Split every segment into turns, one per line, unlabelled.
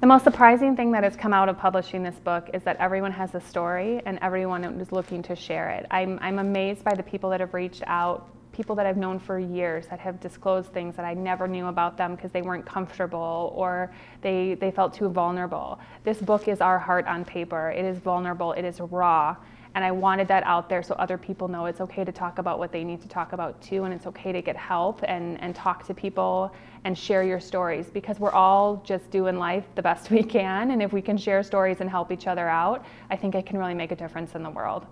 The most surprising thing that has come out of publishing this book is that everyone has a story and everyone is looking to share it. I'm, I'm amazed by the people that have reached out, people that I've known for years that have disclosed things that I never knew about them because they weren't comfortable or they, they felt too vulnerable. This book is our heart on paper. It is vulnerable, it is raw, and I wanted that out there so other people know it's okay to talk about what they need to talk about too, and it's okay to get help and, and talk to people and share your stories because we're all just doing life the best we can. And if we can share stories and help each other out, I think it can really make a difference in the world.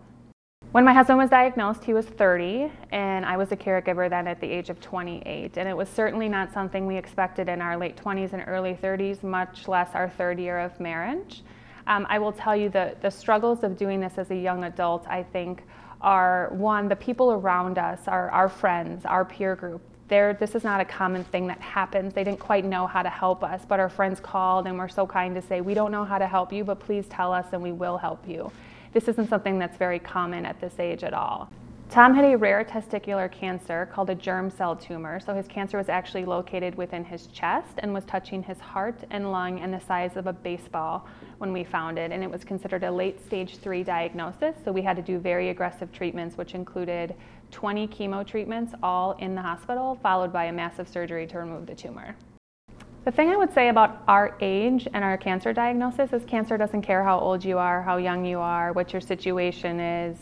When my husband was diagnosed, he was 30, and I was a caregiver then at the age of 28. And it was certainly not something we expected in our late 20s and early 30s, much less our third year of marriage. Um, I will tell you that the struggles of doing this as a young adult, I think, are one, the people around us, our, our friends, our peer group. This is not a common thing that happens. They didn't quite know how to help us, but our friends called and were so kind to say, We don't know how to help you, but please tell us and we will help you. This isn't something that's very common at this age at all. Tom had a rare testicular cancer called a germ cell tumor. So his cancer was actually located within his chest and was touching his heart and lung and the size of a baseball when we found it. And it was considered a late stage three diagnosis. So we had to do very aggressive treatments, which included 20 chemo treatments, all in the hospital, followed by a massive surgery to remove the tumor. The thing I would say about our age and our cancer diagnosis is cancer doesn't care how old you are, how young you are, what your situation is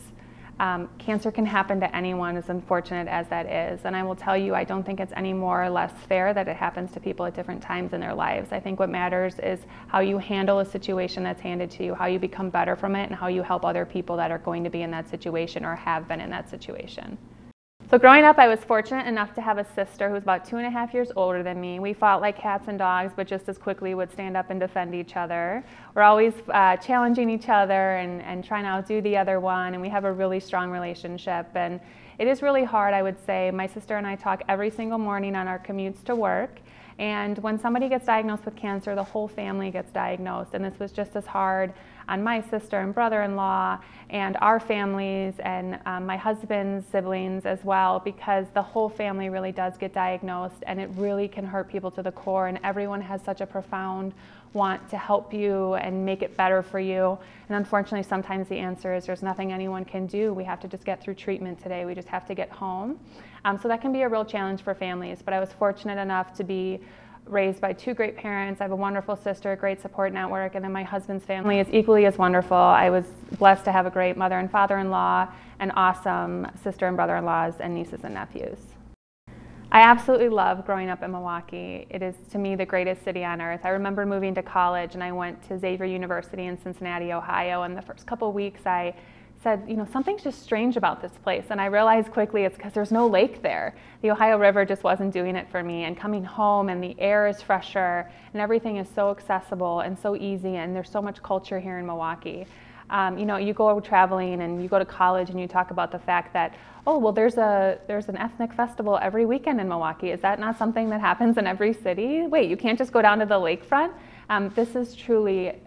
um, cancer can happen to anyone, as unfortunate as that is. And I will tell you, I don't think it's any more or less fair that it happens to people at different times in their lives. I think what matters is how you handle a situation that's handed to you, how you become better from it, and how you help other people that are going to be in that situation or have been in that situation. So growing up, I was fortunate enough to have a sister who was about two and a half years older than me. We fought like cats and dogs, but just as quickly would stand up and defend each other. We're always uh, challenging each other and, and trying to outdo the other one, and we have a really strong relationship. And it is really hard, I would say. My sister and I talk every single morning on our commutes to work. And when somebody gets diagnosed with cancer, the whole family gets diagnosed. And this was just as hard on my sister and brother in law and our families and um, my husband's siblings as well, because the whole family really does get diagnosed and it really can hurt people to the core. And everyone has such a profound want to help you and make it better for you. And unfortunately, sometimes the answer is there's nothing anyone can do. We have to just get through treatment today. We just have to get home. Um, so that can be a real challenge for families. But I was fortunate enough to be raised by two great parents. I have a wonderful sister, a great support network, and then my husband's family is equally as wonderful. I was blessed to have a great mother and father in law, and awesome sister and brother in laws, and nieces and nephews. I absolutely love growing up in Milwaukee. It is to me the greatest city on earth. I remember moving to college and I went to Xavier University in Cincinnati, Ohio, and the first couple weeks I said, you know, something's just strange about this place. And I realized quickly it's because there's no lake there. The Ohio River just wasn't doing it for me. And coming home and the air is fresher and everything is so accessible and so easy and there's so much culture here in Milwaukee. Um, you know, you go traveling and you go to college and you talk about the fact that, oh, well, there's a there's an ethnic festival every weekend in Milwaukee. Is that not something that happens in every city? Wait, you can't just go down to the lakefront. Um, this is truly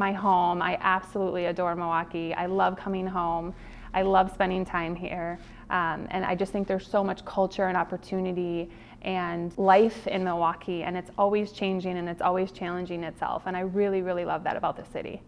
my home. I absolutely adore Milwaukee. I love coming home. I love spending time here. Um, and I just think there's so much culture and opportunity and life in Milwaukee, and it's always changing and it's always challenging itself. And I really, really love that about the city.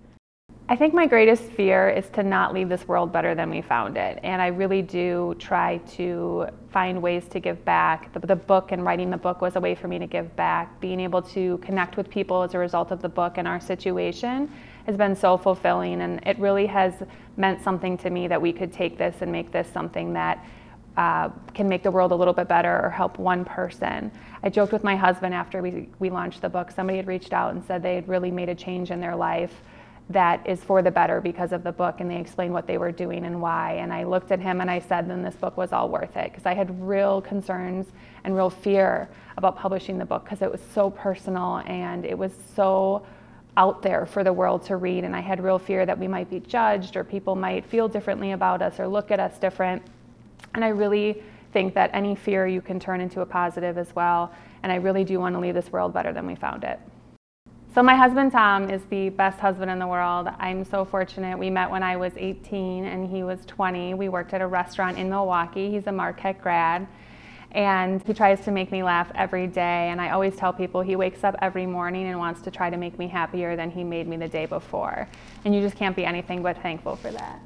I think my greatest fear is to not leave this world better than we found it. And I really do try to find ways to give back. The, the, book and writing the book was a way for me to give back. Being able to connect with people as a result of the book and our situation has been so fulfilling. And it really has meant something to me that we could take this and make this something that uh, can make the world a little bit better or help one person. I joked with my husband after we, we launched the book. Somebody had reached out and said they had really made a change in their life that is for the better because of the book and they explained what they were doing and why. And i looked at him and i said then this book was all worth it. Because i had real concerns and real fear about publishing the book because it was so personal and it was so out there for the world to read. And i had real fear that we might be judged or people might feel differently about us or look at us different. And i really think that any fear you can turn into a positive as well. And i really do want to leave this world better than we found it so my husband Tom is the best husband in the world. I'm so fortunate. We met when I was 18 and he was 20. We worked at a restaurant in Milwaukee. He's a Marquette grad. And he tries to make me laugh every day. And I always tell people he wakes up every morning and wants to try to make me happier than he made me the day before. And you just can't be anything but thankful for that.